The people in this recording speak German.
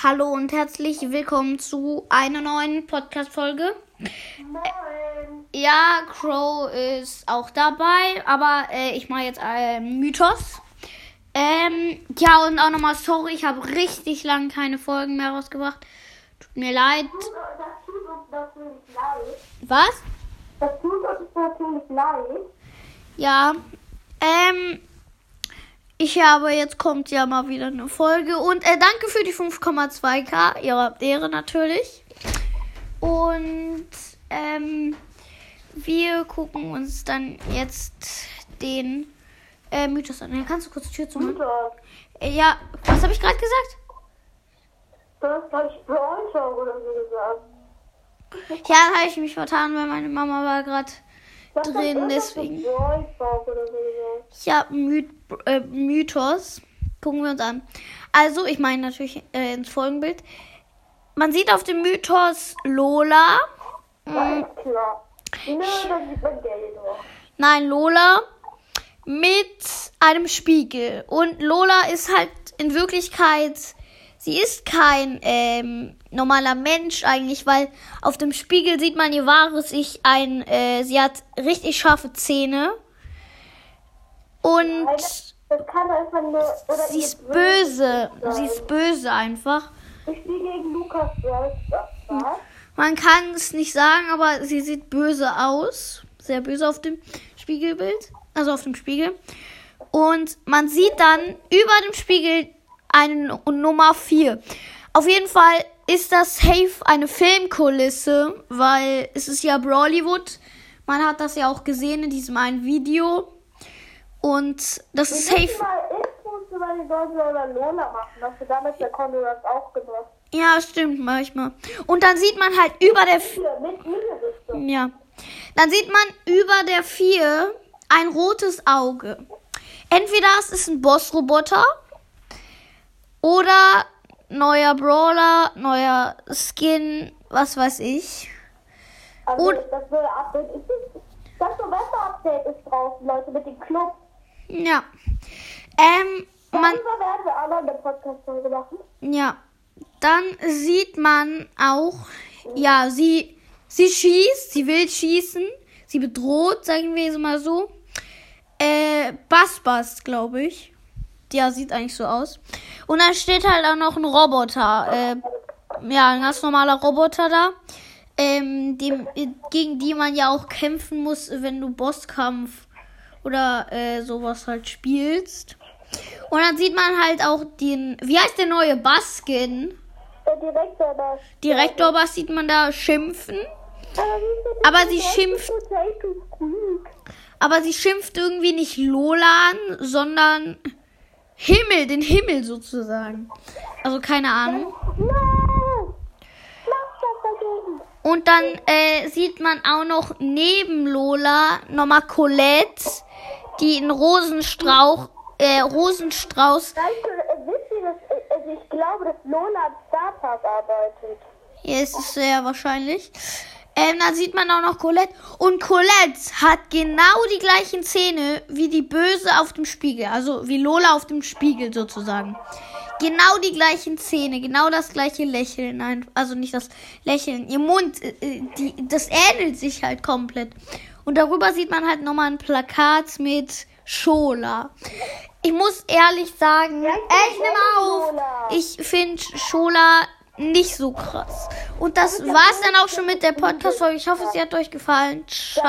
Hallo und herzlich willkommen zu einer neuen Podcast-Folge. Moin. Ja, Crow ist auch dabei, aber äh, ich mache jetzt einen Mythos. Ähm, ja, und auch nochmal sorry, ich habe richtig lange keine Folgen mehr rausgebracht. Tut mir leid. Das tut uns leid. Was? Das tut uns natürlich leid. Ja, ähm, ich habe, jetzt kommt ja mal wieder eine Folge und äh, danke für die 5,2k, ihr habt Ehre natürlich. Und ähm, wir gucken uns dann jetzt den äh, Mythos an. Kannst du kurz die Tür zumachen? Mythos. Äh, ja, was habe ich gerade gesagt? Hast gleich Brawl Talk oder so gesagt. Ja, habe ich mich vertan, weil meine Mama war gerade Hast drin, deswegen. gesagt. Ja, My äh, Mythos. Gucken wir uns an. Also, ich meine natürlich äh, ins Folgenbild. Man sieht auf dem Mythos Lola. Mm, nein, Lola mit einem Spiegel. Und Lola ist halt in Wirklichkeit, sie ist kein ähm, normaler Mensch eigentlich, weil auf dem Spiegel sieht man ihr wahres Ich ein, äh, sie hat richtig scharfe Zähne. Und sie ist böse. Sie ist böse einfach. Ich spiele gegen Lukas? Man kann es nicht sagen, aber sie sieht böse aus. Sehr böse auf dem Spiegelbild. Also auf dem Spiegel. Und man sieht dann über dem Spiegel eine Nu- Nummer 4. Auf jeden Fall ist das safe eine Filmkulisse, weil es ist ja Brawlywood. Man hat das ja auch gesehen in diesem einen Video. Und das ist safe. Ja, stimmt, manchmal. Und dann sieht man halt über der du. Ja. Dann sieht man über der 4 ein rotes Auge. Entweder es ist ein Bossroboter oder neuer Brawler, neuer Skin, was weiß ich. Also, Und- das neue Update ist. Das November-Update ist draußen, Leute, mit dem Club. Ja. Ähm, man, Darüber werden wir auch noch eine Podcast-Folge machen. ja. Dann sieht man auch, ja, sie, sie schießt, sie will schießen, sie bedroht, sagen wir es mal so. Äh, Bass Bass, glaube ich. Ja, sieht eigentlich so aus. Und dann steht halt auch noch ein Roboter. Äh, ja, ein ganz normaler Roboter da. Ähm, dem, gegen die man ja auch kämpfen muss, wenn du Bosskampf oder äh, sowas halt spielst. Und dann sieht man halt auch den, wie heißt der neue Bass-Skin? Der Direktor da. Direktor Bass sieht man da schimpfen. Aber sie schimpft- Aber sie schimpft irgendwie nicht Lola an, sondern Himmel, den Himmel sozusagen. Also keine Ahnung. Und dann äh, sieht man auch noch neben Lola nochmal Colette, die in Rosenstrauch, äh, Rosenstrauß, Weißt du, dass, also ich glaube, dass Lola am Starpark arbeitet. ja, ist es sehr wahrscheinlich. Ähm, dann sieht man auch noch Colette. Und Colette hat genau die gleichen Zähne wie die Böse auf dem Spiegel. Also wie Lola auf dem Spiegel sozusagen. Genau die gleichen Zähne, genau das gleiche Lächeln. Nein, also nicht das Lächeln. Ihr Mund, äh, äh, die, das ähnelt sich halt komplett. Und darüber sieht man halt nochmal ein Plakat mit Schola. Ich muss ehrlich sagen, äh, ich nehme auf. Ich finde Schola nicht so krass. Und das war's dann auch schon mit der Podcast-Folge. Ich hoffe, sie hat euch gefallen. Ciao.